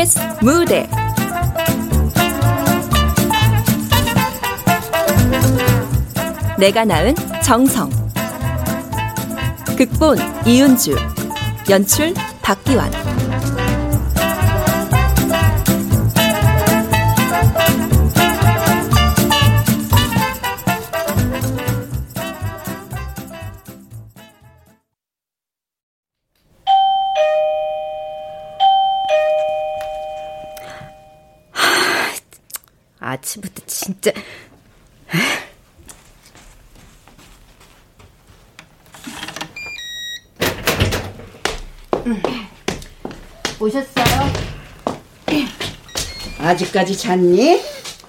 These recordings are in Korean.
KBS 무대. 내가 낳은 정성. 극본 이은주. 연출 박기환 아직까지 잤니?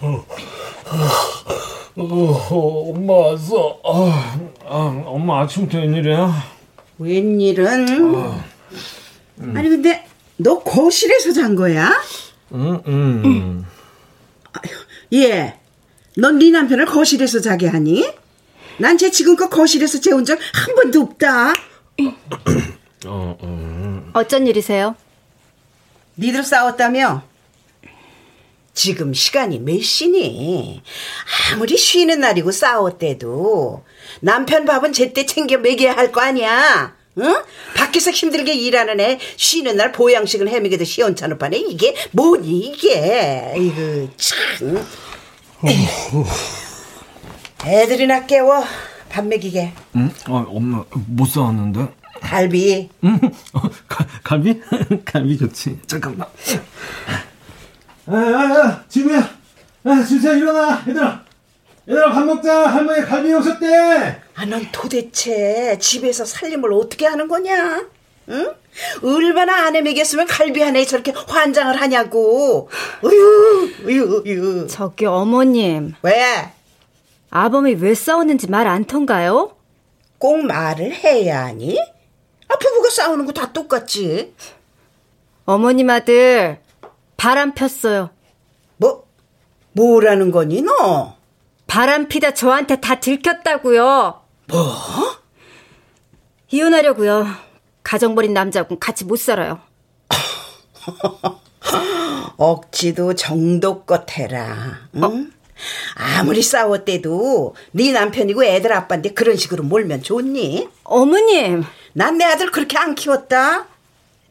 어, 어, 어, 엄마 왔어. 아, 아, 엄마 아침부터 웬일이야? 웬일은? 어. 음. 아니 근데 너 거실에서 잔 거야? 응, 응. 응. 예. 넌 네 남편을 거실에서 자게 하니? 난 쟤 지금껏 거실에서 재운 적 한 번도 없다. 어, 어. 어쩐 일이세요? 니들 싸웠다며? 지금 시간이 몇 시니? 아무리 쉬는 날이고 싸웠대도 남편 밥은 제때 챙겨 먹여야 할 거 아니야? 응? 밖에서 힘들게 일하는 애 쉬는 날 보양식을 해먹여도 시원찮을 판에 이게 뭐니 이게 이거 참 애들이나 깨워 밥 먹이게 응? 아, 엄마 못 싸웠는데 갈비 응? 어, 가, 갈비? 갈비 좋지 잠깐만 아야야 지우야 아, 지우야 일어나 얘들아 얘들아 밥 먹자 할머니 갈비 오셨대 아, 넌 도대체 집에서 살림을 어떻게 하는 거냐? 응? 얼마나 아내 먹였으면 갈비 하나에 저렇게 환장을 하냐고. 으유, 으유, 으유. 저기 어머님. 왜? 아범이 왜 싸웠는지 말안 통가요? 꼭 말을 해야 하니? 아, 부부가 싸우는 거 다 똑같지. 어머님 아들 바람 폈어요. 뭐, 뭐라는 거니, 너? 바람 피다 저한테 다 들켰다고요. 뭐? 이혼하려고요. 가정 버린 남자하고 같이 못 살아요. 억지도 정도껏 해라. 응? 어? 아무리 싸웠대도 네 남편이고 애들 아빠인데 그런 식으로 몰면 좋니? 어머님. 난 내 아들 그렇게 안 키웠다.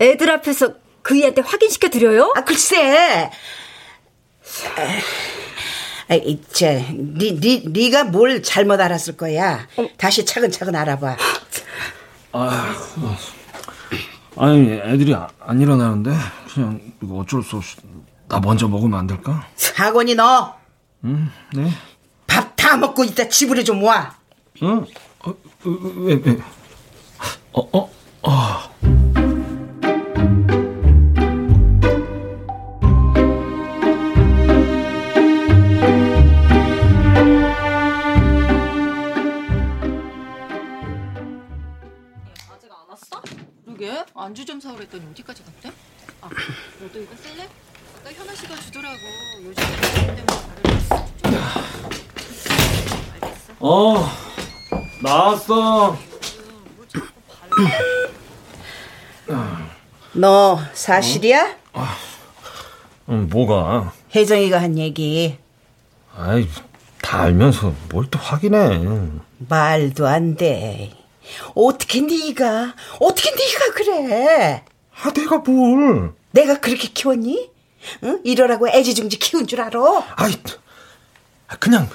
애들 앞에서 그이한테 확인시켜 드려요? 아 글쎄. 아, 저, 니, 니, 니가 뭘 잘못 알았을 거야. 어. 다시 차근차근 알아봐. 아, 아니, 애들이 안 일어나는데, 그냥, 이거 어쩔 수 없이, 나 먼저 먹으면 안 될까? 사건이 너! 응, 네? 밥 다 먹고 있다 집으로 좀 와. 응? 어, 왜, 왜? 어, 어, 어. 안주 좀 사오라 했더니 어디까지 갔대? 아, 너도 이거 쓸래? 아까 현아 씨가 주더라고. 요즘 때문에 다를 알겠어. 어, 나왔어. 너 사실이야? 어? 음, 뭐가? 혜정이가 한 얘기. 아이, 다 알면서 뭘 또 확인해. 말도 안 돼. 어떻게 네가 어떻게 네가 그래? 아 내가 뭘? 내가 그렇게 키웠니? 응? 이러라고 애지중지 키운 줄 알아? 아이 그냥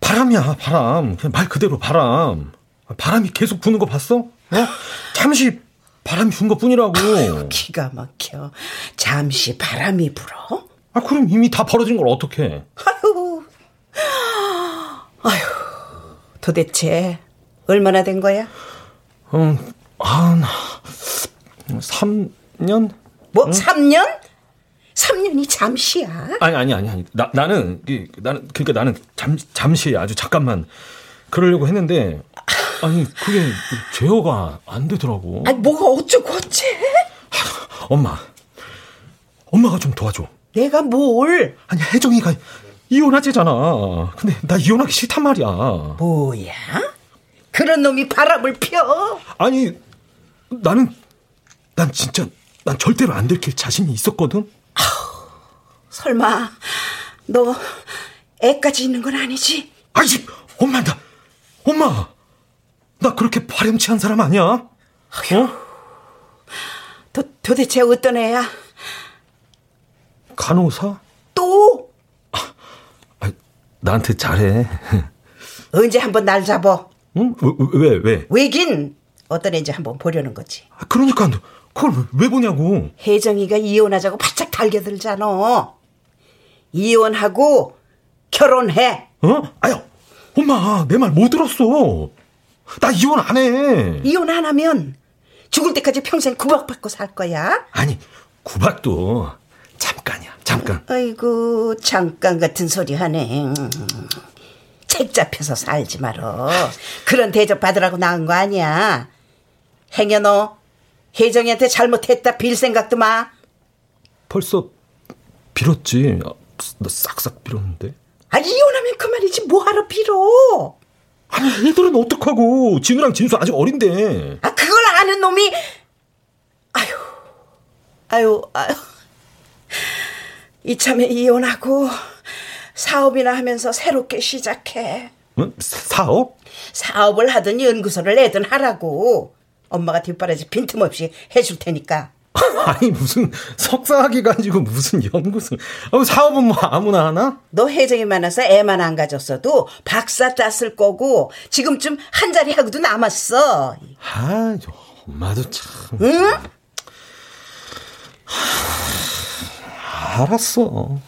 바람이야 바람 그냥 말 그대로 바람 바람이 계속 부는 거 봤어? 어? 잠시 바람이 분 것뿐이라고 아유, 기가 막혀 잠시 바람이 불어? 아 그럼 이미 다 벌어진 걸 어떡해 아유 아유 도대체 얼마나 된 거야? 음, 한 3년? 뭐 응? 3년? 3년이 잠시야? 아니 아니 아니 아니. 나 나는 나는 그러니까 나는 잠 잠시 아주 잠깐만 그러려고 했는데 아니 그게 제어가 안 되더라고. 아니 뭐가 어쩌고 어째? 엄마. 엄마가 좀 도와줘. 내가 뭘? 아니 혜정이가 이혼하재잖아. 근데 나 이혼하기 싫단 말이야. 뭐야? 그런 놈이 바람을 펴. 아니, 나는, 난 진짜, 난 절대로 안 들킬 자신이 있었거든? 설마 너 애까지 있는 건 아니지? 아이씨, 엄마, 나, 엄마! 나 그렇게 파렴치한 사람 아니야? 어? 도, 도대체 어떤 애야? 간호사? 또? 아, 나한테 잘해. 언제 한번 날 잡어? 응? 왜, 왜, 왜? 왜긴 어떤 애인지 한번 보려는 거지. 아, 그러니까, 그걸 왜 보냐고. 혜정이가 이혼하자고 바짝 달겨들잖아. 이혼하고 결혼해. 어? 아유, 엄마, 내 말 못 들었어. 나 이혼 안 해. 이혼 안 하면 죽을 때까지 평생 구박받고 살 거야. 아니, 구박도 잠깐이야, 잠깐. 아이고, 잠깐 같은 소리 하네. 책 잡혀서 살지 말어. 그런 대접 받으라고 나온 거 아니야. 행여 너 혜정이한테 잘못했다 빌 생각도 마. 벌써 빌었지. 나 싹싹 빌었는데. 아, 이혼하면 그만이지 뭐하러 빌어. 아니, 애들은 어떡하고. 진우랑 진수 아직 어린데. 아, 그걸 아는 놈이. 아유, 아유, 아유. 이참에 이혼하고 사업이나 하면서 새롭게 시작해. 응? 사업? 사업을 하든 연구소를 내든 하라고. 엄마가 뒷바라지 빈틈없이 해줄 테니까. 아니 무슨 석사학위 가지고 무슨 연구소 사업은 뭐 아무나 하나? 너 혜정이 많아서 애만 안 가졌어도 박사 땄을 거고 지금쯤 한 자리 하고도 남았어. 아, 엄마도 참. 응? 하, 알았어.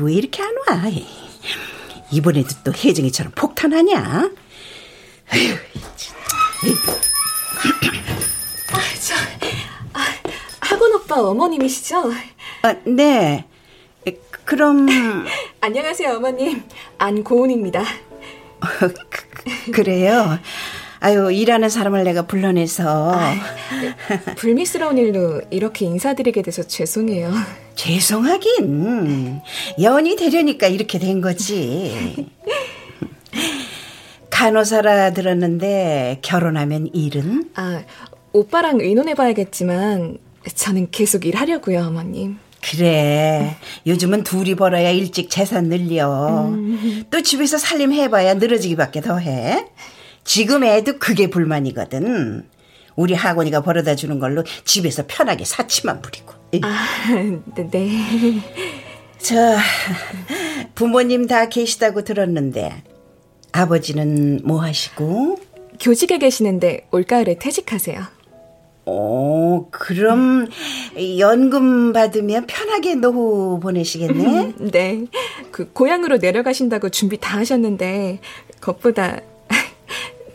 왜 이렇게 안 와? 이번에도 또 혜정이처럼 폭탄하냐? 아유, 아, 저, 아, 학원 오빠 어머님이시죠? 아, 네. 그럼 안녕하세요, 어머님. 안고은입니다. 그, 그래요. 아유, 일하는 사람을 내가 불러내서. 아, 불미스러운 일로 이렇게 인사드리게 돼서 죄송해요. 죄송하긴. 연이 되려니까 이렇게 된 거지. 간호사라 들었는데 결혼하면 일은? 아, 오빠랑 의논해봐야겠지만 저는 계속 일하려고요, 어머님. 그래. 요즘은 둘이 벌어야 일찍 재산 늘려. 음. 또 집에서 살림 해봐야 늘어지기밖에 더 해. 지금 애도 그게 불만이거든. 우리 학원이가 벌어다 주는 걸로 집에서 편하게 사치만 부리고. 아, 네. 네. 저 부모님 다 계시다고 들었는데 아버지는 뭐 하시고? 교직에 계시는데 올가을에 퇴직하세요. 오, 그럼 연금 받으면 편하게 노후 보내시겠네? 네. 그 고향으로 내려가신다고 준비 다 하셨는데 그것보다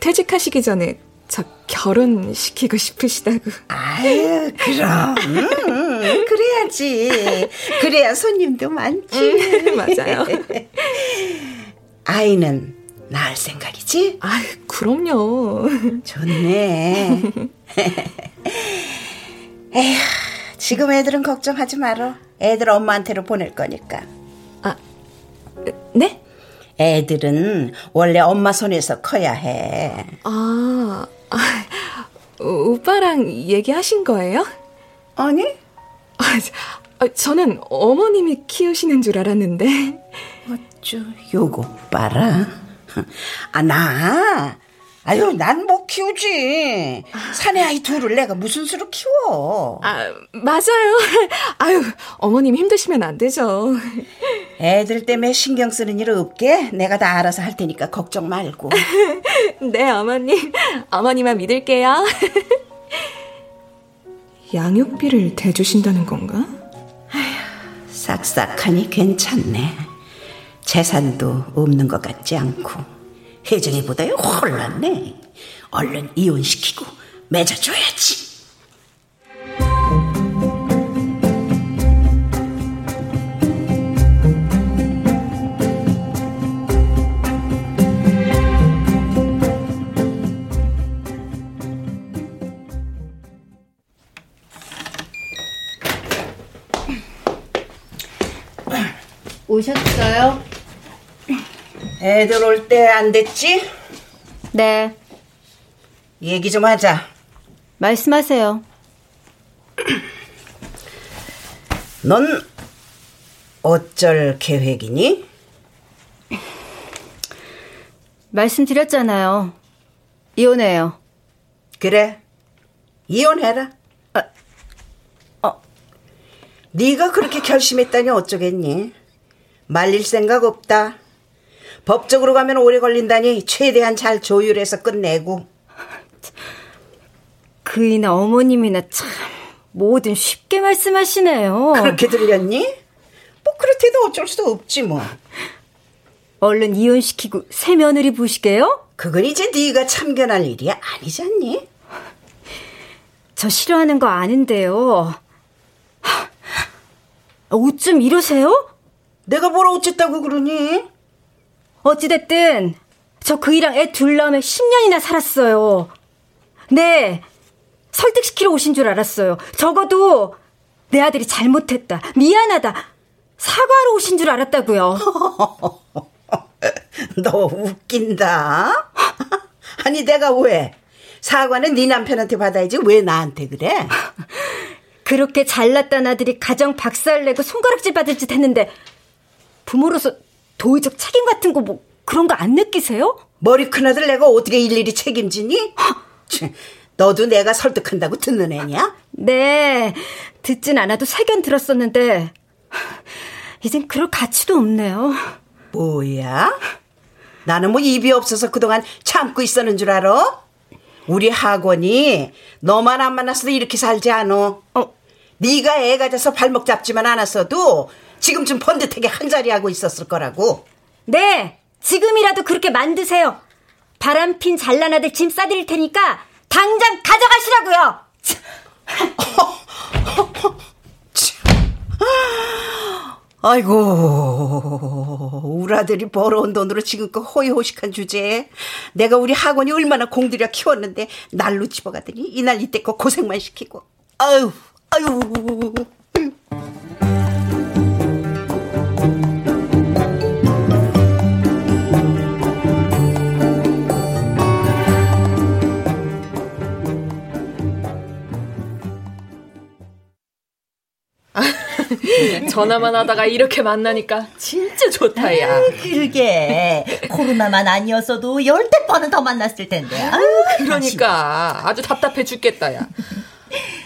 퇴직하시기 전에 저 결혼시키고 싶으시다고. 아유, 그럼. 음, 그래야지. 그래야 손님도 많지. 음, 맞아요. 아이는 낳을 생각이지? 아, 그럼요. 좋네. 에휴, 지금 애들은 걱정하지 말어. 애들 엄마한테로 보낼 거니까. 아, 네? 애들은 원래 엄마 손에서 커야 해. 아, 아 오빠랑 얘기하신 거예요? 아니? 아, 저는 어머님이 키우시는 줄 알았는데. 어쭈, 요거 봐라. 아, 나? 아유, 난 못 키우지. 사내 아이 둘을 내가 무슨 수로 키워. 아, 맞아요. 아유, 어머님 힘드시면 안 되죠. 애들 때문에 신경 쓰는 일 없게 내가 다 알아서 할 테니까 걱정 말고. 네, 어머님. 어머니만 믿을게요. 양육비를 대주신다는 건가? 아휴, 싹싹하니 괜찮네. 재산도 없는 것 같지 않고. 혜정이보다야 혼났네. 얼른 이혼시키고 맺어줘야지. 오셨어요? 애들 올 때 안 됐지? 네. 얘기 좀 하자. 말씀하세요. 넌 어쩔 계획이니? 말씀드렸잖아요. 이혼해요. 그래. 이혼해라. 어. 네가 그렇게 결심했다니 어쩌겠니? 말릴 생각 없다. 법적으로 가면 오래 걸린다니 최대한 잘 조율해서 끝내고. 그이나 어머님이나 참 뭐든 쉽게 말씀하시네요. 그렇게 들렸니? 뭐 그렇대도 어쩔 수 없지 뭐. 얼른 이혼시키고 새 며느리 보시게요? 그건 이제 네가 참견할 일이 아니잖니? 저 싫어하는 거 아는데요. 옷좀 이러세요? 내가 뭘 어쨌다고 그러니? 어찌됐든 저 그이랑 애 둘 낳으면 10년이나 살았어요. 네, 설득시키러 오신 줄 알았어요. 적어도 내 아들이 잘못했다, 미안하다, 사과하러 오신 줄 알았다고요. 너 웃긴다. 아니 내가 왜 사과는 네 남편한테 받아야지 왜 나한테 그래? 그렇게 잘났던 아들이 가정 박살내고 손가락질 받을 짓 했는데 부모로서 도의적 책임 같은 거 뭐 그런 거 안 느끼세요? 머리 큰 아들 내가 어떻게 일일이 책임지니? 치, 너도 내가 설득한다고 듣는 애냐? 네, 듣진 않아도 세견 들었었는데 이젠 그럴 가치도 없네요. 뭐야? 나는 뭐 입이 없어서 그동안 참고 있었는 줄 알아? 우리 학원이 너만 안 만났어도 이렇게 살지 않어. 어, 네가 애 가져서 발목 잡지만 않았어도 지금쯤 번듯하게 한 자리 하고 있었을 거라고. 네, 지금이라도 그렇게 만드세요. 바람핀 잘난 아들 짐 싸드릴 테니까 당장 가져가시라고요. 아이고, 우리 아들이 벌어온 돈으로 지금껏 호의호식한 주제에 내가 우리 학원이 얼마나 공들여 키웠는데 날로 집어가더니 이날 이때껏 고생만 시키고. 아유, 아유. 전화만 하다가 이렇게 만나니까 진짜 좋다, 야. 그러게 코로나만 아니었어도 열대 번은 더 만났을 텐데. 아유, 그러니까 아주 답답해 죽겠다, 야.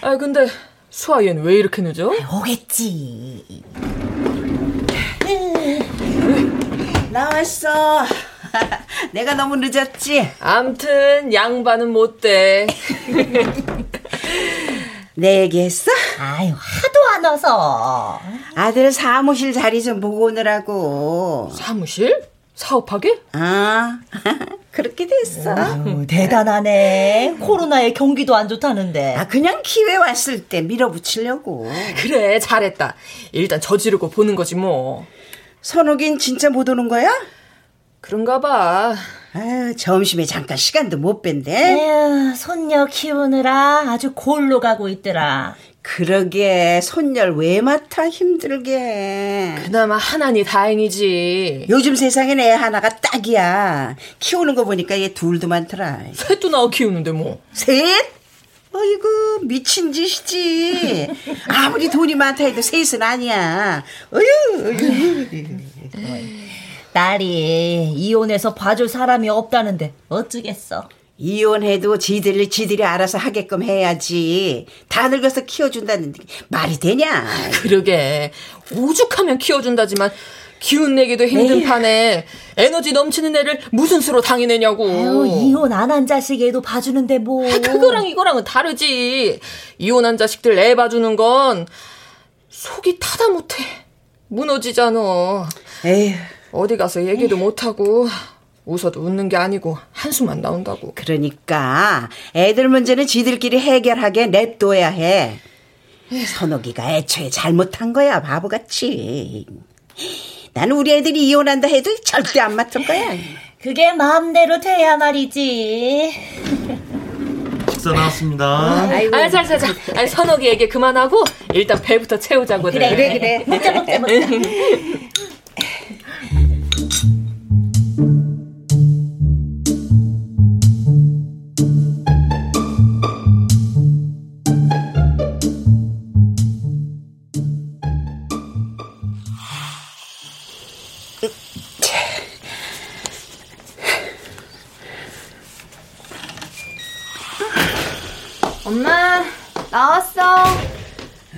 아, 근데 수아 얘는 왜 이렇게 늦어? 오겠지. 나왔어. 내가 너무 늦었지? 암튼 양반은 못 돼. 내 얘기했어? 아유 하도 안 와서. 아들 사무실 자리 좀 보고 오느라고. 사무실? 사업하게? 아, 그렇게 됐어. 아유, 대단하네. 코로나에 경기도 안 좋다는데. 아, 그냥 기회 왔을 때 밀어붙이려고. 그래, 잘했다. 일단 저지르고 보는 거지 뭐. 선옥인 진짜 못 오는 거야? 그런가 봐. 아유, 점심에 잠깐 시간도 못 뺀대. 에휴, 손녀 키우느라 아주 골로 가고 있더라. 그러게, 손녀를 왜 맡아 힘들게. 그나마 하나니 다행이지. 요즘 세상엔 애 하나가 딱이야. 키우는 거 보니까 얘 둘도 많더라. 셋도 낳아 키우는데 뭐. 셋? 어이구, 미친 짓이지. 아무리 돈이 많다 해도 셋은 아니야. 어휴, 어휴. 딸이 이혼해서 봐줄 사람이 없다는데 어쩌겠어. 이혼해도 지들이 지들이 알아서 하게끔 해야지. 다 늙어서 키워준다는 데 말이 되냐? 그러게. 오죽하면 키워준다지만 기운 내기도 힘든 판에 에너지 넘치는 애를 무슨 수로 당해내냐고. 아유, 이혼 안 한 자식에도 봐주는데 뭐. 아, 그거랑 이거랑은 다르지. 이혼한 자식들 애 봐주는 건 속이 타다 못해. 무너지잖아. 에휴. 어디 가서 얘기도 못하고 웃어도 웃는 게 아니고 한숨만 나온다고. 그러니까 애들 문제는 지들끼리 해결하게 냅둬야 해. 선옥이가 애초에 잘못한 거야 바보같이. 나는 우리 애들이 이혼한다 해도 절대 안 맡을 거야. 그게 마음대로 돼야 말이지. 식사 나왔습니다. 아이고. 아, 자, 자, 자. 아니, 선옥이 얘기 그만하고 일단 배부터 채우자고. 그래, 그래, 그래. 먹자, 먹자, 먹자.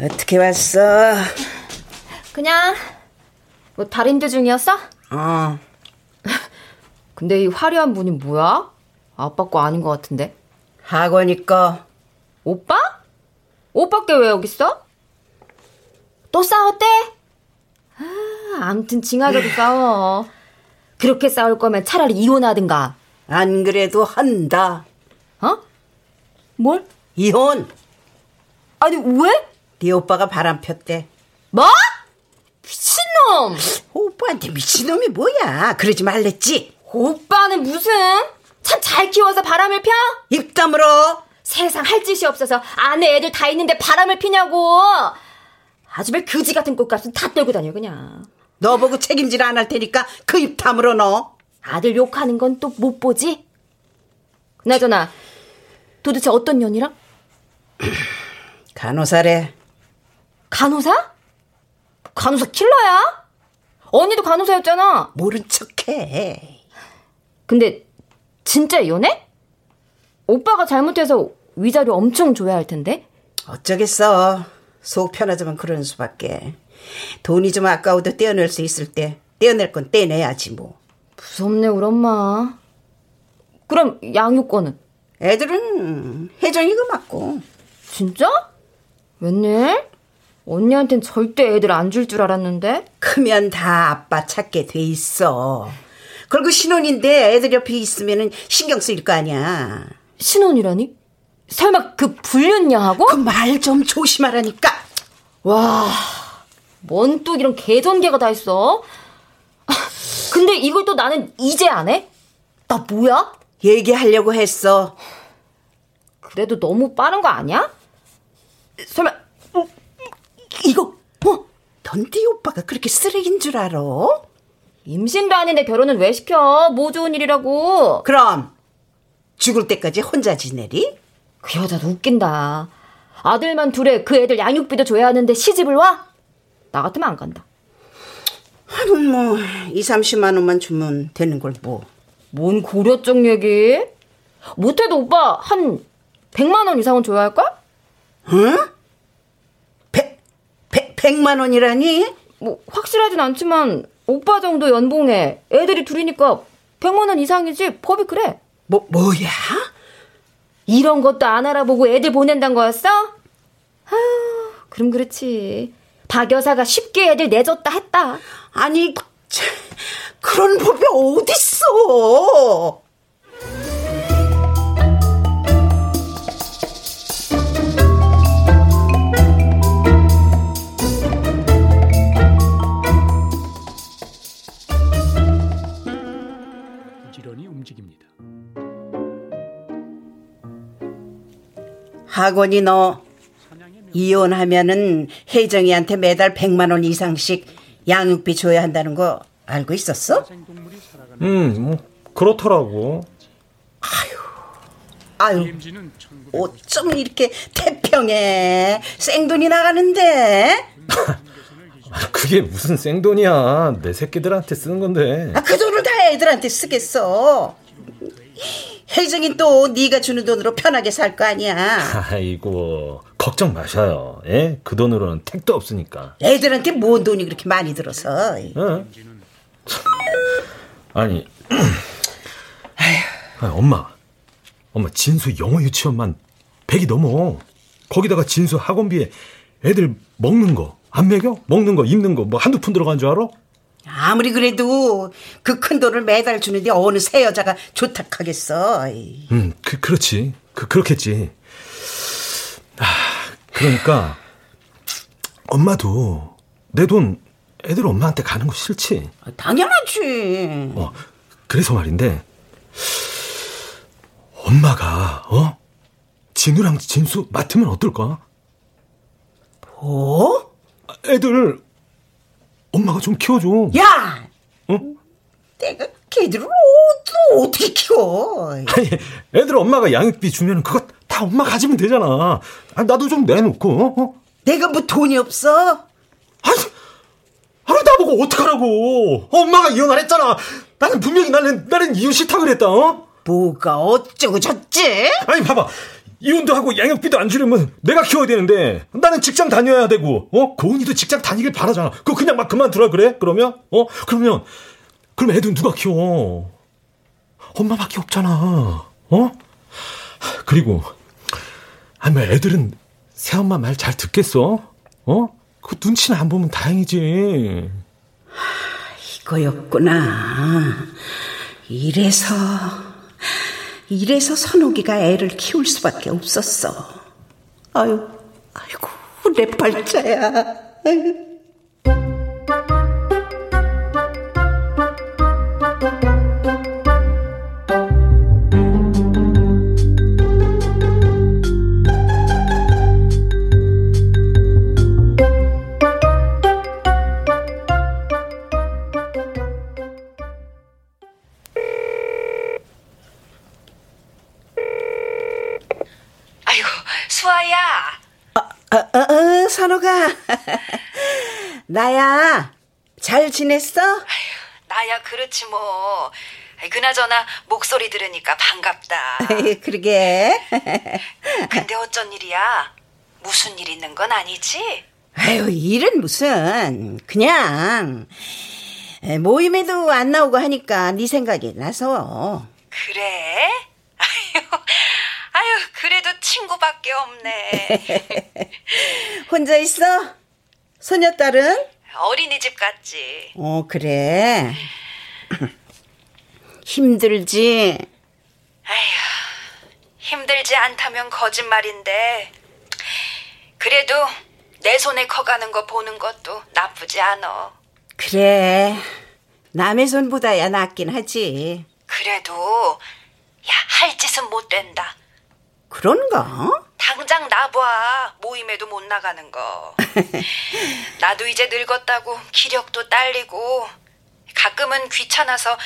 어떻게 왔어? 그냥 뭐 달인들 중이었어? 어. 근데 이 화려한 분이 뭐야? 아빠 거 아닌 것 같은데. 학원이 거. 오빠? 오빠께 왜 여기 있어? 또 싸웠대? 아, 암튼 징하게도 싸워. 그렇게 싸울 거면 차라리 이혼하든가. 안 그래도 한다. 어? 뭘? 이혼. 아니 왜? 네 오빠가 바람 폈대. 뭐? 미친놈! 오빠한테 미친놈이 뭐야? 그러지 말랬지. 오빠는 무슨? 참 잘 키워서 바람을 펴? 입 다물어. 세상 할 짓이 없어서 아내 애들 다 있는데 바람을 피냐고. 아주 별 그지 같은 꽃값은 다 떨고 다녀 그냥. 너 보고 책임질 안 할 테니까 그 입 다물어 너. 아들 욕하는 건 또 못 보지? 그나저나 도대체 어떤 년이랑? 간호사래. 간호사? 간호사 킬러야? 언니도 간호사였잖아. 모른 척해. 근데 진짜 이혼해? 오빠가 잘못해서 위자료 엄청 줘야 할 텐데. 어쩌겠어. 속 편하자면 그러는 수밖에. 돈이 좀 아까워도 떼어낼 수 있을 때 떼어낼 건 떼내야지 뭐. 무섭네 우리 엄마. 그럼 양육권은? 애들은 혜정이가 맞고. 진짜? 웬일? 언니한텐 절대 애들 안 줄 줄 알았는데. 크면 다 아빠 찾게 돼 있어. 그리고 신혼인데 애들 옆에 있으면 신경 쓰일 거 아니야. 신혼이라니? 설마 그 불륜녀하고? 그 말 좀 조심하라니까. 와, 뭔 또 이런 개전개가 다 있어? 근데 이걸 또 나는 이제 안 해? 나 뭐야? 얘기하려고 했어. 그래도 너무 빠른 거 아니야? 설마 이거 뭐? 넌네 오빠가 그렇게 쓰레기인 줄 알아? 임신도 아닌데 결혼은 왜 시켜? 뭐 좋은 일이라고. 그럼 죽을 때까지 혼자 지내리? 그 여자도 웃긴다. 아들만 둘에 그 애들 양육비도 줘야 하는데 시집을 와? 나 같으면 안 간다. 하루 뭐 2, 30만 원만 주면 되는 걸 뭐. 뭔 고려적 얘기? 못해도 오빠 한 100만 원 이상은 줘야 할걸? 응? 백, 백, 백만 원이라니? 뭐 확실하진 않지만 오빠 정도 연봉에 애들이 둘이니까 100만 원 이상이지 법이 그래. 뭐, 뭐야? 이런 것도 안 알아보고 애들 보낸단 거였어? 아유, 그럼 그렇지. 박 여사가 쉽게 애들 내줬다 했다. 아니, 참, 그런 법이 어딨어? 학원이 너 이혼하면은 혜정이한테 매달 100만 원 이상씩 양육비 줘야 한다는 거 알고 있었어? 음, 뭐 그렇더라고. 아유, 어쩜 이렇게 태평해. 생돈이 나가는데? 그게 무슨 생돈이야. 내 새끼들한테 쓰는 건데. 아, 그 돈을 다 애들한테 쓰겠어. 혜정이 또 네가 주는 돈으로 편하게 살 거 아니야. 아이고, 걱정 마셔요. 예? 그 돈으로는 택도 없으니까. 애들한테 뭔 돈이 그렇게 많이 들어서. 응? 아니, 아니, 엄마. 엄마, 진수 영어 유치원만 100이 넘어. 거기다가 진수 학원비에 애들 먹는 거, 안 먹여? 먹는 거, 입는 거, 뭐 한두 푼 들어간 줄 알아? 아무리 그래도 그 큰 돈을 매달 주는데 어느 새 여자가 좋다 하겠어. 음, 그, 그렇지. 그, 그렇겠지. 아, 그러니까, 엄마도 내 돈 애들 엄마한테 가는 거 싫지? 당연하지. 어, 그래서 말인데, 엄마가, 어? 진우랑 진수 맡으면 어떨까? 뭐? 애들, 엄마가 좀 키워줘. 야! 어? 내가 걔들을 어, 어떻게 키워? 아니, 애들 엄마가 양육비 주면 그거 다 엄마 가지면 되잖아. 아, 나도 좀 내놓고, 어? 내가 뭐 돈이 없어? 아니, 아니 나보고 어떡하라고. 엄마가 이혼 안 했잖아. 나는 분명히 나는, 나는 이혼 싫다 그랬다, 어? 뭐가 어쩌고 저쩌지? 아니, 봐봐. 이혼도 하고 양육비도 안 주려면 내가 키워야 되는데 나는 직장 다녀야 되고 어 고은이도 직장 다니길 바라잖아. 그거 그냥 막 그만두라 그래? 그러면 어 그러면 그럼 애들 누가 키워? 엄마밖에 없잖아. 어? 그리고 아니 뭐 애들은 새엄마 말 잘 듣겠어? 어? 그 눈치는 안 보면 다행이지. 이거였구나. 이래서 이래서 선옥이가 애를 키울 수밖에 없었어. 아유, 아이고 내 팔자야. 아유. 어, 어, 어, 선호가. 나야. 잘 지냈어? 나야 그렇지 뭐. 그나저나 목소리 들으니까 반갑다. 그러게. 근데 어쩐 일이야? 무슨 일 있는 건 아니지? 아유, 일은 무슨. 그냥. 에, 모임에도 안 나오고 하니까 네 생각이 나서. 그래? 아유, 아유, 그래도 친구밖에 없네. 혼자 있어? 소녀딸은? 어린이집 갔지. 어, 그래. 힘들지? 힘들지 않다면 거짓말인데. 그래도 내 손에 커가는 거 보는 것도 나쁘지 않아. 그래. 남의 손보다야 낫긴 하지. 그래도 야, 할 짓은 못 된다. 그런가? 당장 나봐. 모임에도 못 나가는 거. 나도 이제 늙었다고 기력도 딸리고 가끔은 귀찮아서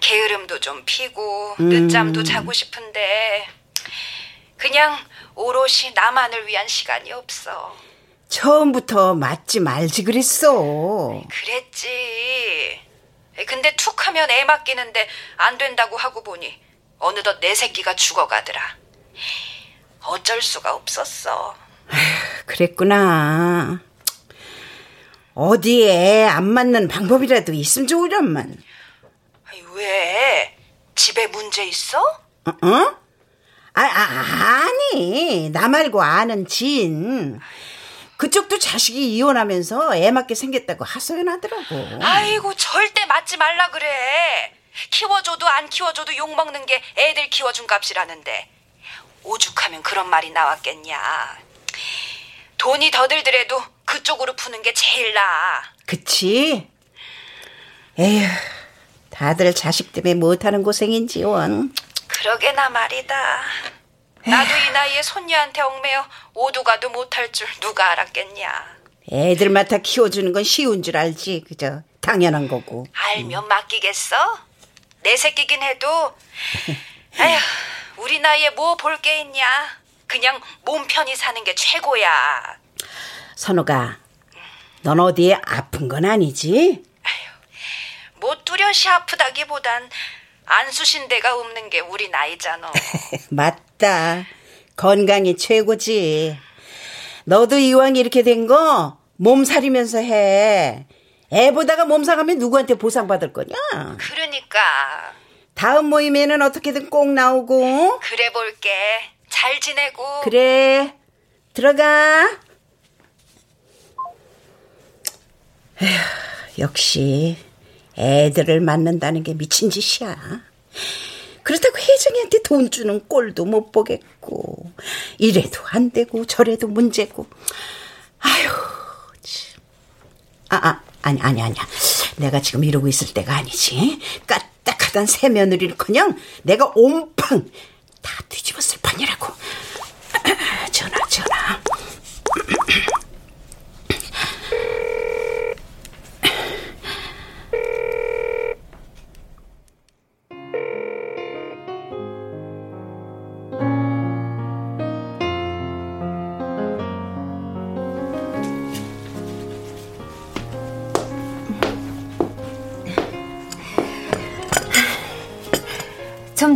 게으름도 좀 피고 음. 늦잠도 자고 싶은데 그냥 오롯이 나만을 위한 시간이 없어. 처음부터 맞지 말지 그랬어. 그랬지. 근데 툭 하면 애 맡기는데 안 된다고 하고 보니 어느덧 내 새끼가 죽어가더라. 어쩔 수가 없었어. 그랬구나. 어디에 안 맞는 방법이라도 있으면 좋으련만. 왜? 집에 문제 있어? 어? 어? 아, 아, 아니. 나 말고 아는 진. 그쪽도 자식이 이혼하면서 애 맞게 생겼다고 하소연하더라고. 아이고 절대 맞지 말라 그래. 키워줘도 안 키워줘도 욕 먹는 게 애들 키워준 값이라는데 오죽하면 그런 말이 나왔겠냐. 돈이 더 들더라도 그쪽으로 푸는 게 제일 나아. 그치? 에휴, 다들 자식 때문에 못하는 고생인지 원. 그러게나 말이다. 나도 이 나이에 손녀한테 얽매여 오도가도 못할 줄 누가 알았겠냐. 애들 맡아 키워주는 건 쉬운 줄 알지. 그저 당연한 거고. 알면 맡기겠어? 내 새끼긴 해도 아휴 우리 나이에 뭐 볼 게 있냐. 그냥 몸 편히 사는 게 최고야. 선호가, 넌 어디에 아픈 건 아니지? 뭐 뚜렷이 아프다기보단 안 쑤신 데가 없는 게 우리 나이잖아. 맞다. 건강이 최고지. 너도 이왕 이렇게 된 거 몸살이면서 해. 애보다가 몸상하면 누구한테 보상받을 거냐? 그러니까 다음 모임에는 어떻게든 꼭 나오고. 그래 볼게. 잘 지내고. 그래. 들어가. 에휴, 역시 애들을 만난다는 게 미친 짓이야. 그렇다고 혜정이한테 돈 주는 꼴도 못 보겠고 이래도 안 되고 저래도 문제고 아휴 참. 아, 아 아니 아니 아니야 내가 지금 이러고 있을 때가 아니지 까 딱하단 새 며느리를커녕 내가 온팡 다 뒤집었을 판이라고. 전화 전화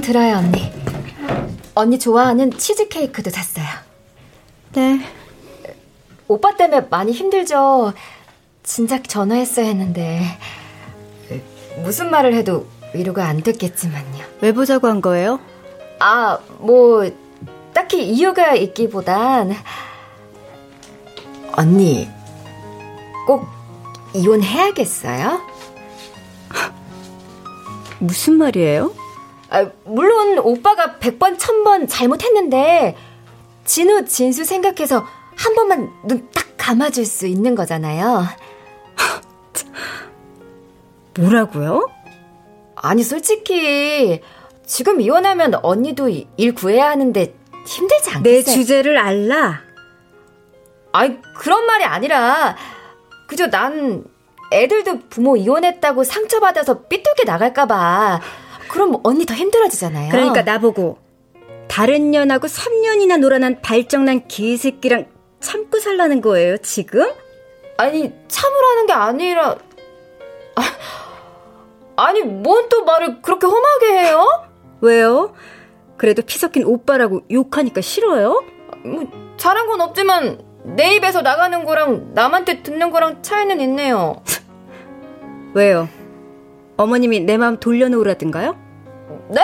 들어요, 언니. 언니 좋아하는 치즈케이크도 샀어요. 네. 오빠 때문에 많이 힘들죠. 진작 전화했어야 했는데. 무슨 말을 해도 위로가 안 됐겠지만요. 왜 보자고 한 거예요? 아, 뭐, 딱히 이유가 있기보단, 언니, 꼭 이혼해야겠어요? 무슨 말이에요? 아, 물론 오빠가 100번, 1000번 잘못했는데, 진우, 진수 생각해서 한 번만 눈 딱 감아줄 수 있는 거잖아요. 뭐라고요? 아니, 솔직히, 지금 이혼하면 언니도 일 구해야 하는데 힘들지 않겠어요? 내 주제를 알라? 아니, 그런 말이 아니라, 그저 난 애들도 부모 이혼했다고 상처받아서 삐뚤게 나갈까봐. 그럼 언니 더 힘들어지잖아요. 그러니까 나보고, 다른 년하고 3년이나 놀아난 발정난 개새끼랑 참고 살라는 거예요, 지금? 아니, 참으라는 게 아니라, 아, 아니, 뭔 또 말을 그렇게 험하게 해요? 왜요? 그래도 피 섞인 오빠라고 욕하니까 싫어요? 뭐, 잘한 건 없지만, 내 입에서 나가는 거랑 남한테 듣는 거랑 차이는 있네요. 왜요? 어머님이 내 마음 돌려놓으라든가요? 네?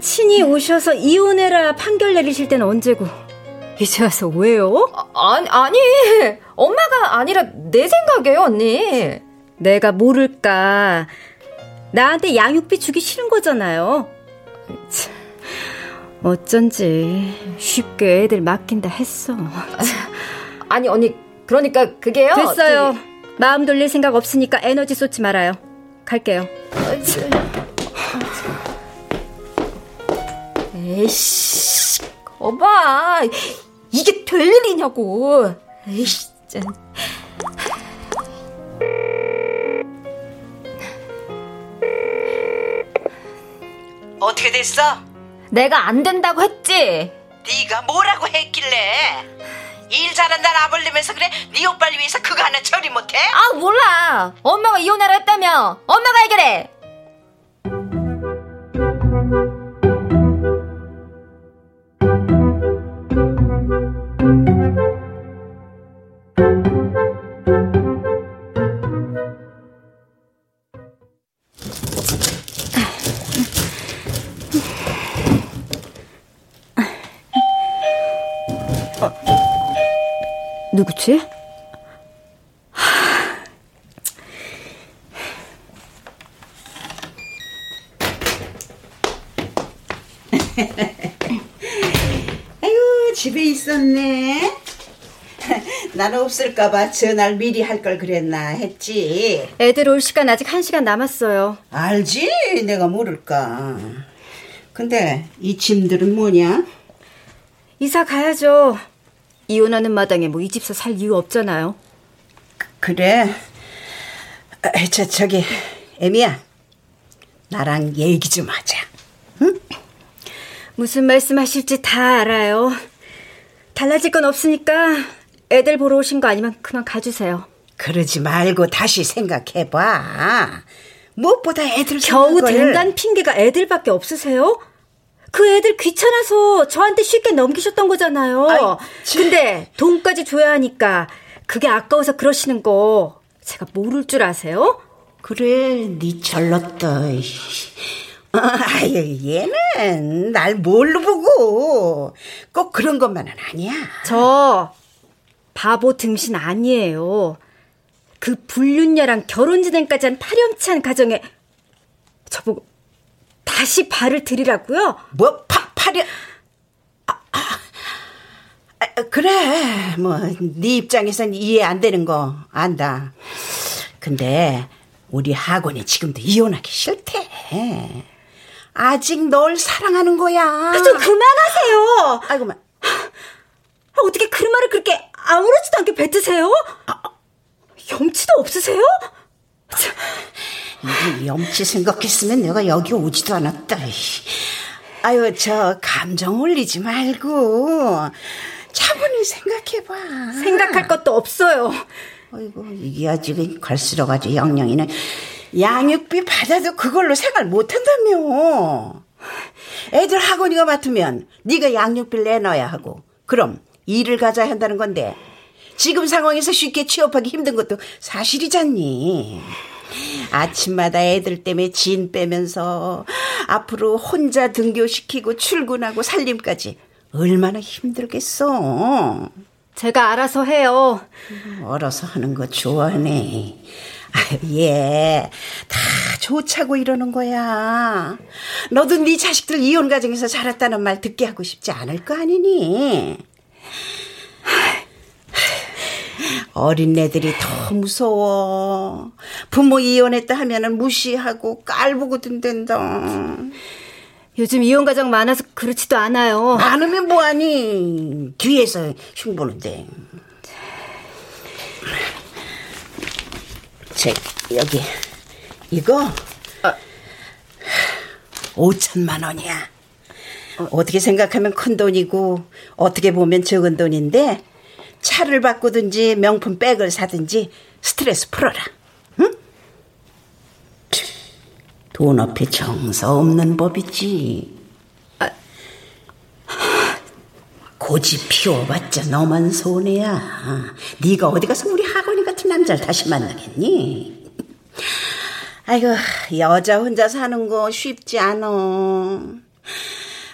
친히 오셔서 이혼해라 판결 내리실 때는 언제고 이제 와서 왜요? 아, 아니, 아니, 엄마가 아니라 내 생각이에요, 언니. 내가 모를까. 나한테 양육비 주기 싫은 거잖아요. 참, 어쩐지 쉽게 애들 맡긴다 했어. 아니, 언니, 그러니까 그게요. 됐어요. 저기... 마음 돌릴 생각 없으니까 에너지 쏟지 말아요. 갈게요. 에이씨, 거봐. 이게 될 일이냐고. 에이씨, 짠. 어떻게 됐어? 내가 안 된다고 했지. 네가 뭐라고 했길래? 일 잘한다는 아벌리면서 그래? 네 오빠를 위해서 그거 하나 처리 못해? 아 몰라. 엄마가 이혼하라 했다며. 엄마가 해결해. 누구지? 아유 집에 있었네. 나는 없을까봐 전화를 미리 할 걸 그랬나 했지. 애들 올 시간 아직 한 시간 남았어요. 알지? 내가 모를까. 근데 이 짐들은 뭐냐? 이사 가야죠. 이혼하는 마당에 뭐 이 집사 살 이유 없잖아요. 그래. 아, 저 저기 애미야. 나랑 얘기 좀 하자. 응? 무슨 말씀 하실지 다 알아요. 달라질 건 없으니까 애들 보러 오신 거 아니면 그만 가주세요. 그러지 말고 다시 생각해봐. 무엇보다 애들 겨우 걸... 된다는 핑계가 애들밖에 없으세요? 그 애들 귀찮아서 저한테 쉽게 넘기셨던 거잖아요. 아이, 근데 돈까지 줘야 하니까 그게 아까워서 그러시는 거 제가 모를 줄 아세요? 그래, 네 잘났다. 아유, 얘는 날 뭘로 보고 꼭 그런 것만은 아니야. 저 바보 등신 아니에요. 그 불륜녀랑 결혼 진행까지 한 파렴치한 가정에 저보고 다시 발을 들이라고요? 뭐 파, 파렴 아, 아, 아, 그래 뭐 네 입장에선 이해 안 되는 거 안다. 근데 우리 학원이 지금도 이혼하기 싫대. 아직 널 사랑하는 거야. 좀 그만하세요. 아이고만. 어떻게 그 말을 그렇게 아무렇지도 않게 뱉으세요? 염치도 없으세요? 이게 염치 생각했으면 내가 여기 오지도 않았다. 아유, 저 감정 올리지 말고 차분히 생각해봐. 생각할 것도 없어요. 아이고, 이게 아직 갈수록 아주 영영이는 양육비 받아도 그걸로 생활 못한다며. 애들 학원이가 맡으면 네가 양육비를 내놔야 하고 그럼 일을 가져야 한다는 건데 지금 상황에서 쉽게 취업하기 힘든 것도 사실이잖니. 아침마다 애들 때문에 진 빼면서 앞으로 혼자 등교시키고 출근하고 살림까지 얼마나 힘들겠어. 제가 알아서 해요. 알아서 하는 거 좋아하네. 아유, 얘, 다 좋자고 이러는 거야. 너도 네 자식들 이혼 가정에서 자랐다는 말 듣게 하고 싶지 않을 거 아니니? 어린애들이 더 무서워. 부모 이혼했다 하면은 무시하고 깔보고 든댄다. 요즘 이혼 가정 많아서 그렇지도 않아요. 많으면 뭐하니? 뒤에서 흉보는데. 제 여기 이거 5천만 원이야. 어떻게 생각하면 큰 돈이고 어떻게 보면 적은 돈인데 차를 바꾸든지 명품 백을 사든지 스트레스 풀어라. 응? 돈 앞에 정서 없는 법이지. 아, 고집 피워봤자 너만 손해야. 네가 어디 가서 우리 학원이 같은 남자를 다시 만나겠니? 아이고 여자 혼자 사는 거 쉽지 않어.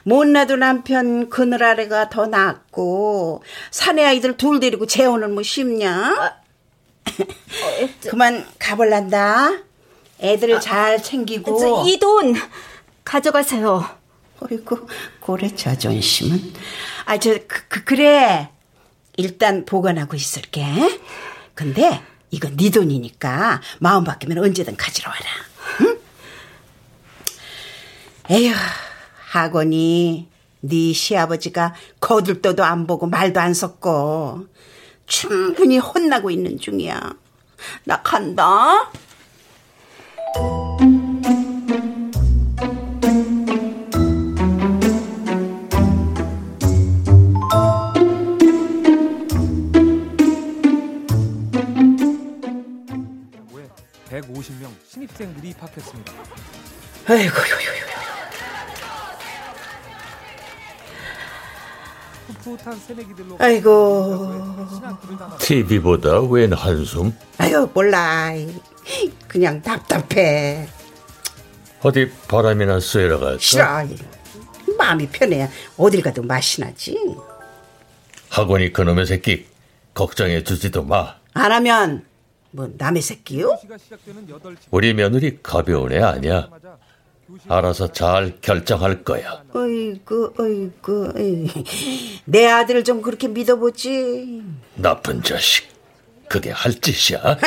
못나도 남편 그늘 아래가 더 낫고 사내 아이들 둘 데리고 재혼은 뭐 쉽냐? 그만 가볼란다. 애들 아, 잘 챙기고. 이 돈 가져가세요. 어이구 고래 자존심은. 아저 그, 그, 그래. 일단 보관하고 있을게. 근데 이건 네 돈이니까 마음 바뀌면 언제든 가지러 와라. 응? 에휴. 학원이 네 시아버지가 거들떠도 안 보고 말도 안 섞고 충분히 혼나고 있는 중이야. 나 간다. (150명) 신입생들이 입학했습니다. 아이고, 아이고. TV보다 웬 한숨? 아유, 몰라. 그냥 답답해. 어디 바람이나 쐬러 갈까? 싫어. 마음이 편해야 어딜 가도 맛이 나지. 학원이 그놈의 새끼 걱정해 주지도 마. 안 하면 뭐 남의 새끼요? 우리 며느리 가벼운 애 아니야. 알아서 잘 결정할 거야. 어이구, 어이구, 어이구. 내 아들을 좀 그렇게 믿어보지. 나쁜 자식. 그게 할 짓이야?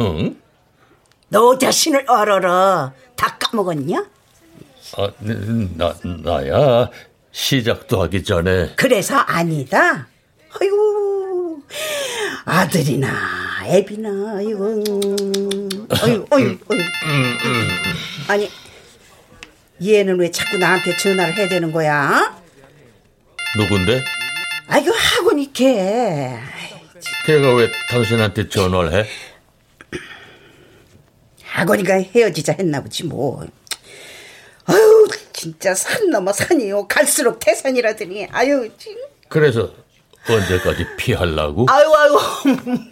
응? 너 자신을 얼어라. 다 까먹었냐? 아, 나, 나야. 시작도 하기 전에. 그래서 아니다? 아이고, 아들이나 애비나, 아이고. 어이구, 어이구, 어이구. 아니, 얘는 왜 자꾸 나한테 전화를 해야 되는 거야? 누군데? 아이고, 학원이 걔. 걔가 왜 당신한테 전화를 해? 학원이가 헤어지자 했나 보지, 뭐. 아유, 진짜 산 넘어 산이요. 갈수록 태산이라더니, 아유, 진 그래서 언제까지 피하려고? 아유, 아유,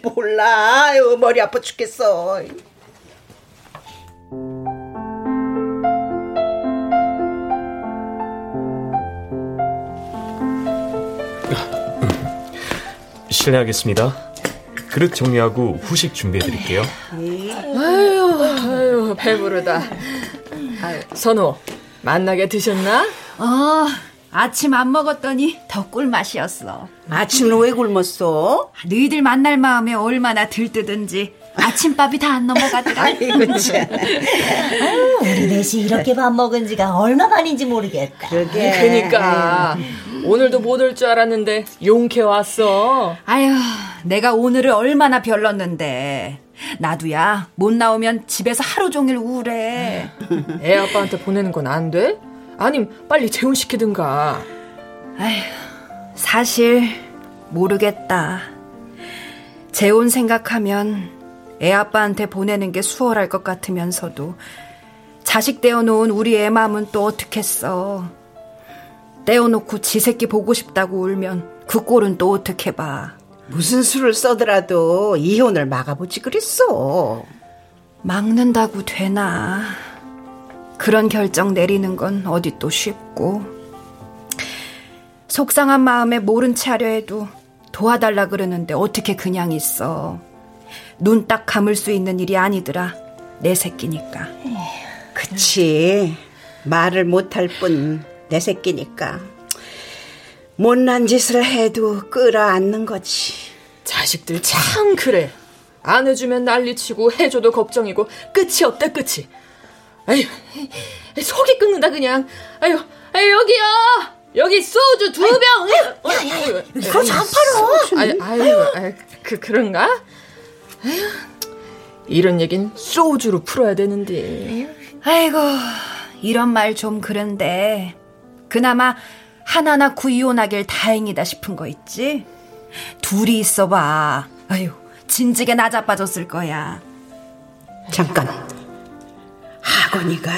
몰라. 아유, 머리 아파 죽겠어. 실례하겠습니다. 그릇 정리하고 후식 준비해 드릴게요. 아유, 아유, 배부르다. 아유, 선호, 만나게 드셨나? 어, 아침 안 먹었더니 더 꿀맛이었어. 아침은 왜 굶었어? 너희들 만날 마음에 얼마나 들뜨든지 아침밥이 다 안 넘어가더라. 아이고, 참. 아유, 우리 넷이 이렇게 밥 먹은 지가 얼마 만인지 모르겠다. 그러게. 그니까. 오늘도 못 올 줄 알았는데 용케 왔어. 아유, 내가 오늘을 얼마나 별렀는데. 나도야, 못 나오면 집에서 하루 종일 우울해. 애 아빠한테 보내는 건 안 돼? 아님, 빨리 재혼시키든가. 아휴, 사실, 모르겠다. 재혼 생각하면 애 아빠한테 보내는 게 수월할 것 같으면서도 자식 떼어놓은 우리 애 마음은 또 어떻겠어. 떼어놓고 지 새끼 보고 싶다고 울면 그 꼴은 또 어떻게 봐. 무슨 수를 써더라도 이혼을 막아보지 그랬어. 막는다고 되나. 그런 결정 내리는 건 어디 또 쉽고. 속상한 마음에 모른 채 하려 해도 도와달라 그러는데 어떻게 그냥 있어. 눈 딱 감을 수 있는 일이 아니더라. 내 새끼니까. 그치. 말을 못할 뿐 내 새끼니까. 못난 짓을 해도 끌어안는 거지. 자식들 참 그래. 안 해주면 난리치고 해줘도 걱정이고 끝이 없다 끝이. 아유 속이 끓는다 그냥. 아유, 아유 여기요. 여기 소주 두 병. 야야 소주 안 팔어. 아유, 아유, 아유, 그 그런가? 이런 얘긴 소주로 풀어야 되는데. 아이고 이런 말 좀 그런데 그나마 하나 낳고 이혼하길 다행이다 싶은 거 있지? 둘이 있어봐. 아유 진지게 나자빠졌을 거야. 잠깐. 학원이가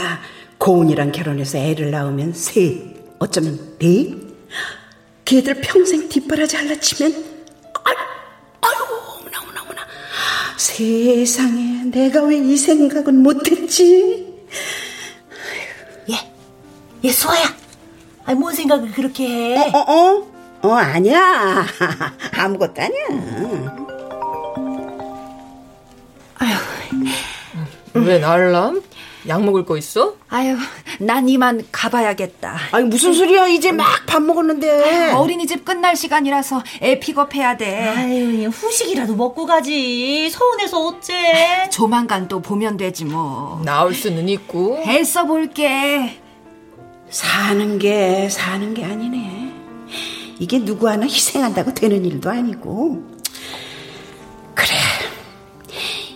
고은이랑 결혼해서 애를 낳으면 셋, 어쩌면 넷? 걔들 평생 뒷바라지 할라치면 세상에 내가 왜 이 생각은 못했지? 얘, 얘 수아야. 아니 뭔 생각을 그렇게 해? 어, 어, 어? 어, 아니야. 아무것도 아니야. 왜 날람? 약 먹을 거 있어? 아유, 난 이만 가봐야겠다. 아니 무슨 소리야? 이제 막 밥 먹었는데. 어린이집 끝날 시간이라서 애 픽업해야 돼. 아유, 후식이라도 먹고 가지. 서운해서 어째? 조만간 또 보면 되지 뭐. 나올 수는 있고. 애써 볼게. 사는 게 사는 게 아니네. 이게 누구 하나 희생한다고 되는 일도 아니고. 그래.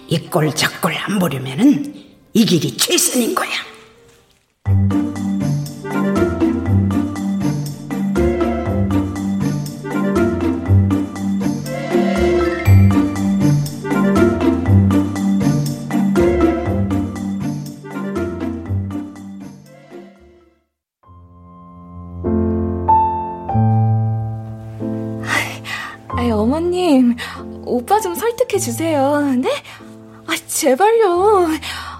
이꼴 저꼴 안 보려면은 이 길이 최선인 거야. 어머님, 오빠 좀 설득해 주세요. 네? 아, 제발요.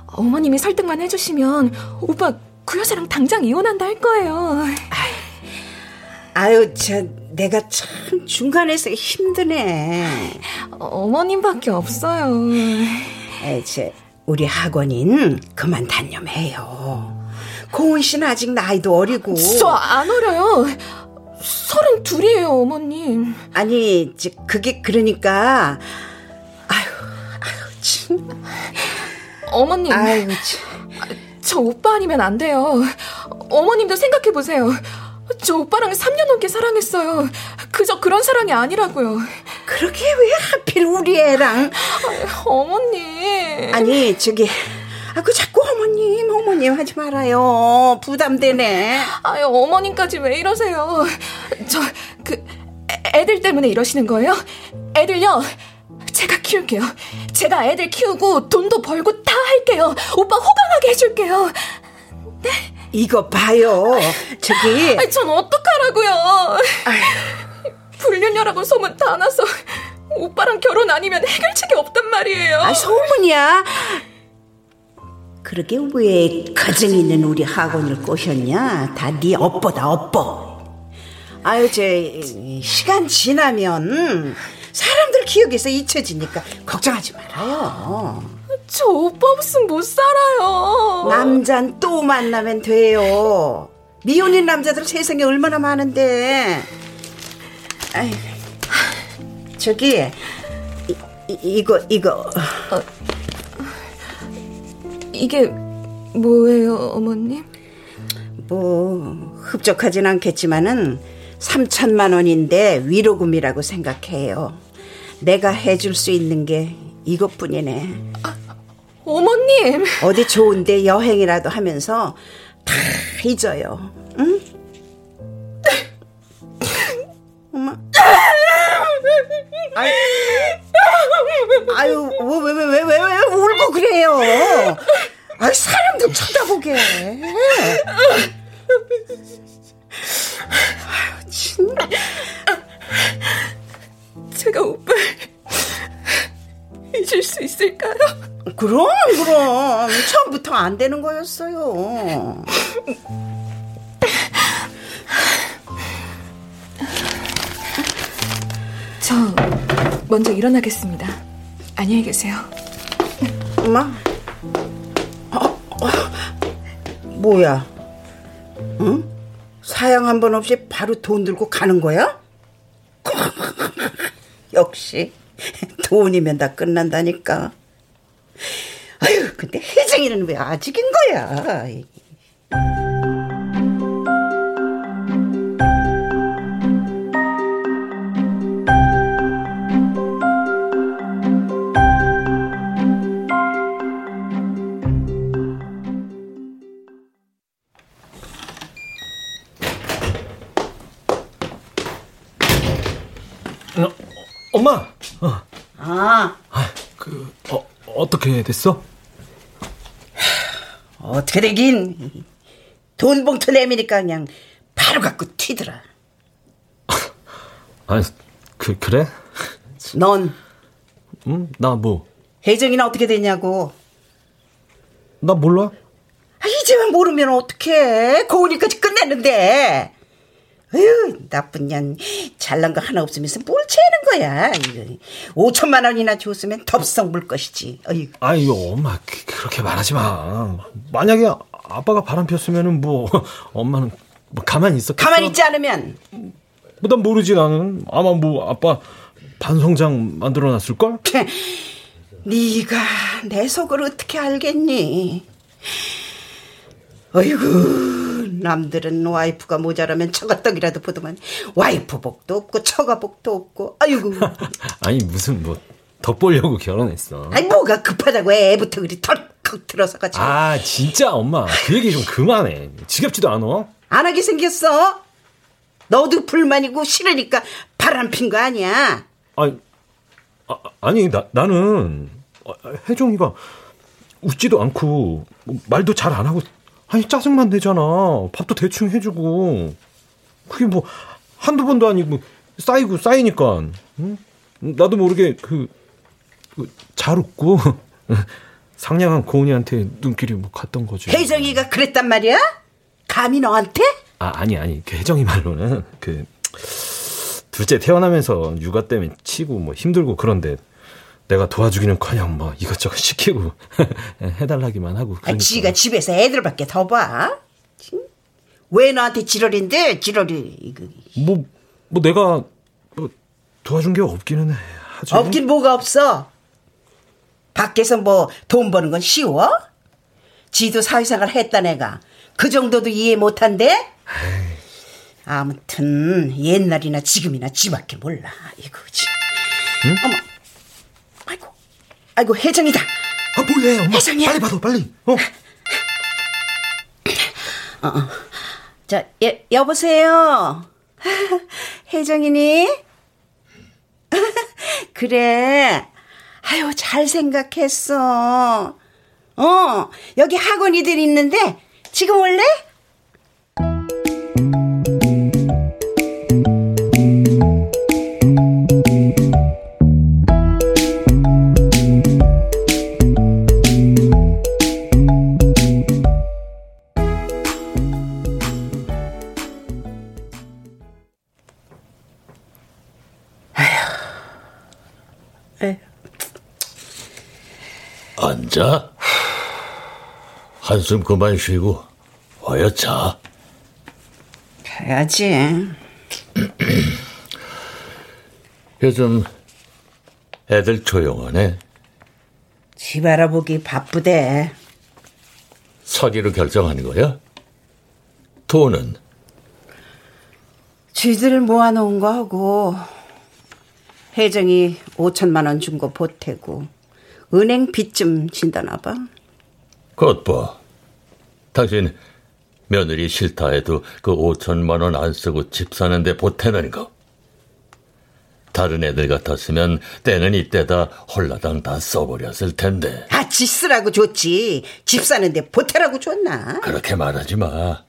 어머님이 설득만 해주시면 오빠 그 여자랑 당장 이혼한다 할 거예요. 아유, 저 내가 참 중간에서 힘드네. 어머님밖에 없어요. 에, 저 우리 학원인 그만 단념해요. 고은 씨는 아직 나이도 어리고. 저 안 어려요. 서른 둘이에요, 어머님. 아니, 저 그게 그러니까. 아유, 아유, 참. 어머님. 아유, 참. 저 오빠 아니면 안 돼요. 어머님도 생각해 보세요. 저 오빠랑 3년 넘게 사랑했어요. 그저 그런 사랑이 아니라고요. 그렇게 왜 하필 우리 애랑? 어머님. 아니, 저기. 아, 그 자꾸 어머님, 어머님 하지 말아요. 부담되네. 아유, 어머님까지 왜 이러세요? 저, 그, 애- 애들 때문에 이러시는 거예요? 애들요? 제가 키울게요. 제가 애들 키우고 돈도 벌고 다 할게요. 오빠 호강하게 해줄게요. 이거 봐요. 저기. 아니, 전 어떡하라고요? 불륜녀라고 소문 다 나서 오빠랑 결혼 아니면 해결책이 없단 말이에요. 아, 소문이야. 그러게 왜 가정 있는 우리 학원을 꼬셨냐? 다 네 업보다 업보. 아유, 제 시간 지나면 사람들 기억에서 잊혀지니까 걱정하지 말아요. 저 오빠 없으면 못 살아요. 남잔 또 만나면 돼요. 미혼인 남자들 세상에 얼마나 많은데. 아이, 저기 이, 이- 이거 이거 이게 뭐예요, 어머님? 뭐 흡족하진 않겠지만은 3천만 원인데 위로금이라고 생각해요. 내가 해줄 수 있는 게 이것뿐이네. 어머님. 어디 좋은데 여행이라도 하면서 다 잊어요. 응? 엄마. 아유, 아유, 왜, 왜, 왜, 왜, 왜, 왜 울고 그래요? 아, 사람도 쳐다보게. 아유, 진 제가 오빠 잊을 수 있을까요? 그럼, 그럼. 처음부터 안 되는 거였어요. 저 먼저 일어나겠습니다. 안녕히 계세요. 엄마? 어, 어, 뭐야? 응? 사양 한 번 없이 바로 돈 들고 가는 거야? 역시 돈이면 다 끝난다니까. 아유, 근데 혜정이는 왜 아직인 거야? 어떻게 됐어? 어떻게 되긴. 돈 봉투 내미니까 그냥 바로 갖고 튀더라. 아니, 그 그래? 넌 응? 나 뭐? 혜정이는 어떻게 됐냐고. 나 몰라. 아, 이제만 모르면 어떡해. 고은이까지 끝냈는데. 아유, 나쁜 년. 잘난 거 하나 없으면서 뭘 채는 거야. 이거. 5천만 원이나 줬으면 덥석 물 것이지. 어이구. 아유, 엄마, 그- 그렇게 말하지 마. 만약에 아빠가 바람 폈으면은 뭐, 엄마는 뭐 가만히 있었겠어? 가만히 있지 않으면 뭐, 난 모르지, 나는. 아마 뭐, 아빠 반성장 만들어 놨을걸? 네가 내 속을 어떻게 알겠니? 어이구 남들은 와이프가 모자라면 처가떡이라도 보더만 와이프 복도 없고 처가 복도 없고 아이고 아니, 무슨, 뭐, 덕보려고 결혼했어. 아니 뭐가 급하다고 애부터 그리 덜컥 들어서가지고 아, 진짜, 엄마. 그 얘기 좀 그만해. 지겹지도 않아? 안 하게 생겼어 너도 불만이고 싫으니까 바람 핀 거 아니야 아니, 아, 아니, 나, 나는, 어, 혜정이가 웃지도 않고, 뭐 말도 잘 안 하고, 아니, 짜증만 내잖아. 밥도 대충 해주고. 그게 뭐, 한두 번도 아니고, 쌓이고 쌓이니까, 응? 나도 모르게, 그, 그, 잘 웃고, 상냥한 고은이한테 눈길이 뭐 갔던 거지. 혜정이가 그랬단 말이야? 감히 너한테? 아, 아니, 아니. 그 혜정이 말로는, 그, 둘째 태어나면서 육아 때문에 치고 뭐 힘들고 그런데 내가 도와주기는 커녕 뭐 이것저것 시키고 해달라기만 하고. 아, 그러니까. 지가 집에서 애들밖에 더 봐? 참. 왜 너한테 지랄인데 지랄이 이거. 뭐, 뭐 내가 뭐 도와준 게 없기는 해. 하지. 없긴 뭐가 없어. 밖에서 뭐 돈 버는 건 쉬워? 지도 사회생활 했다 내가. 그 정도도 이해 못한대? 아무튼 옛날이나 지금이나 지밖에 몰라. 이거지. 응? 어머. 아이고. 혜정이다. 아 뭐해 엄마. 혜정이야. 빨리 받아 빨리. 어. 어, 어. 자, 예, 여보세요. 혜정이니? 그래. 아유, 잘 생각했어. 어, 여기 학원이들 있는데 지금 올래? 한숨 그만 쉬고 어여 자. 가야지. 요즘 애들 조용하네. 집 알아보기 바쁘대. 서기로 결정하는 거야? 돈은 쥐들 모아놓은 거 하고 혜정이 5천만 원 준 거 보태고 은행 빚 좀 진다나 봐. 그것 봐. 당신 며느리 싫다 해도 그 5천만 원 안 쓰고 집 사는데 보태는 거. 다른 애들 같았으면 때는 이때다 홀라당 다 써버렸을 텐데. 아, 지 쓰라고 줬지. 집 사는데 보태라고 줬나? 그렇게 말하지 마.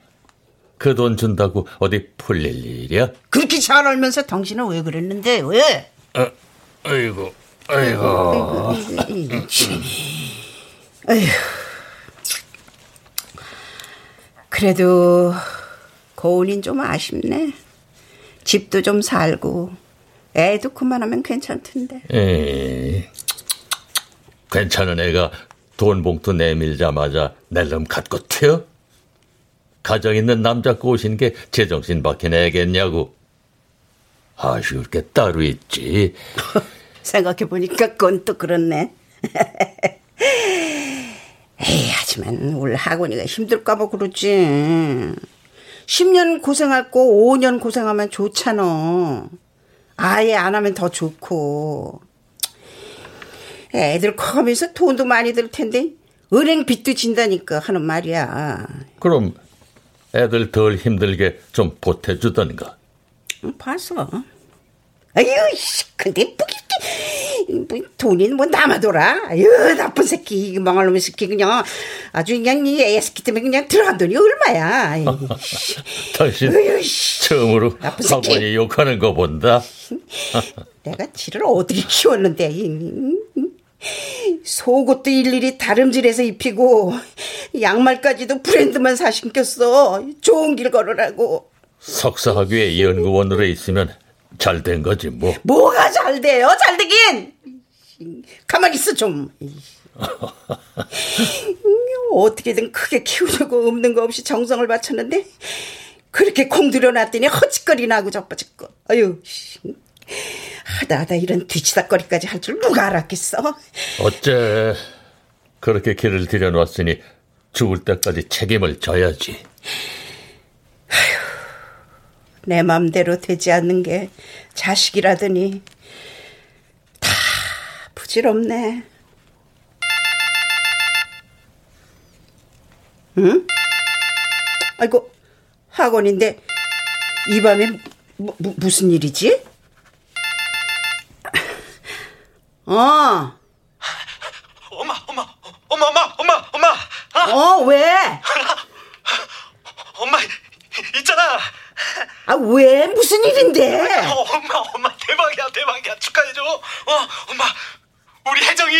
그 돈 준다고 어디 풀릴 일이야? 그렇게 잘 알면서 당신은 왜 그랬는데, 왜? 아, 아이고, 아이고. 아휴. 그래도 고은인 좀 아쉽네. 집도 좀 살고 애도 그만하면 괜찮던데. 에이, 괜찮은 애가 돈 봉투 내밀자마자 낼름 갖고 튀어? 가정 있는 남자 꼬신 게 제정신 박힌 애겠냐고. 아쉬울 게 따로 있지. 생각해보니까 그건 또 그렇네. 에이, 하지만 우리 학원이가 힘들까봐 그러지. 10년 고생하고 5년 고생하면 좋잖아. 아예 안 하면 더 좋고. 애들 커가면서 돈도 많이 들 텐데 은행 빚도 진다니까 하는 말이야. 그럼 애들 덜 힘들게 좀 보태주던가. 응, 봤어. 아유, 씨, 근데 뭐, 뭐 돈이 뭐 남아돌아. 아유, 나쁜 새끼, 망할 놈의 새끼 그냥 아주 그냥 이 애새끼 때문에 그냥 들어간 돈이 얼마야. 아유, 당신 어휴, 처음으로 나쁜 새끼. 학원이 욕하는 거 본다. 내가 지를 어떻게 키웠는데. 속옷도 일일이 다름질해서 입히고 양말까지도 브랜드만 사 신겼어. 좋은 길 걸으라고. 석사학위에 연구원으로 있으면 잘 된 거지 뭐. 뭐가 잘 돼요? 잘 되긴. 가만히 있어 좀. 어떻게든 크게 키우려고 없는 거 없이 정성을 바쳤는데 그렇게 공들여 놨더니 허짓거리나 하고 자빠졌고. 아유. 씨. 하다 하다 이런 뒤치다거리까지 할 줄 누가 알았겠어? 어째 그렇게 길을 들여놨으니 죽을 때까지 책임을 져야지. 내 맘대로 되지 않는 게 자식이라더니 다 부질없네. 응? 아이고 학원인데 이 밤에 무, 무, 무슨 일이지? 어. 엄마, 엄마, 엄마, 엄마, 엄마, 엄마. 아, 어, 왜? 엄마, 있잖아. 아, 왜? 무슨 일인데? 어, 엄마, 엄마, 대박이야, 대박이야. 축하해줘. 어, 엄마, 우리 혜정이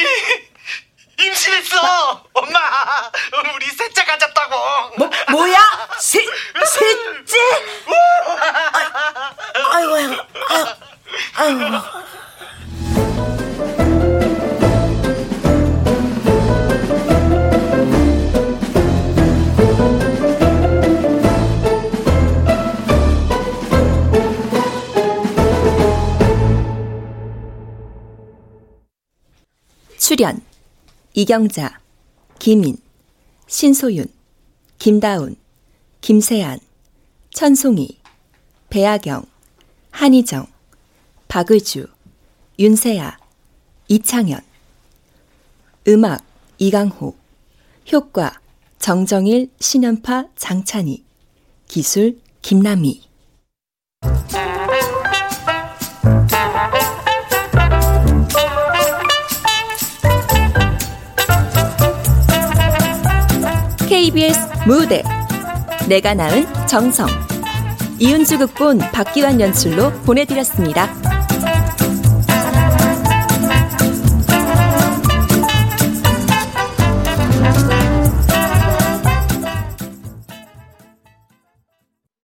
이경자, 김인, 신소윤, 김다운, 김세안, 천송이, 배아경, 한희정, 박의주, 윤세아, 이창현. 음악 이강호. 효과 정정일, 신연파, 장찬희. 기술 김남희 KBS 무대 내가 낳은 정성 이은주 극본 박기환 연출로 보내드렸습니다.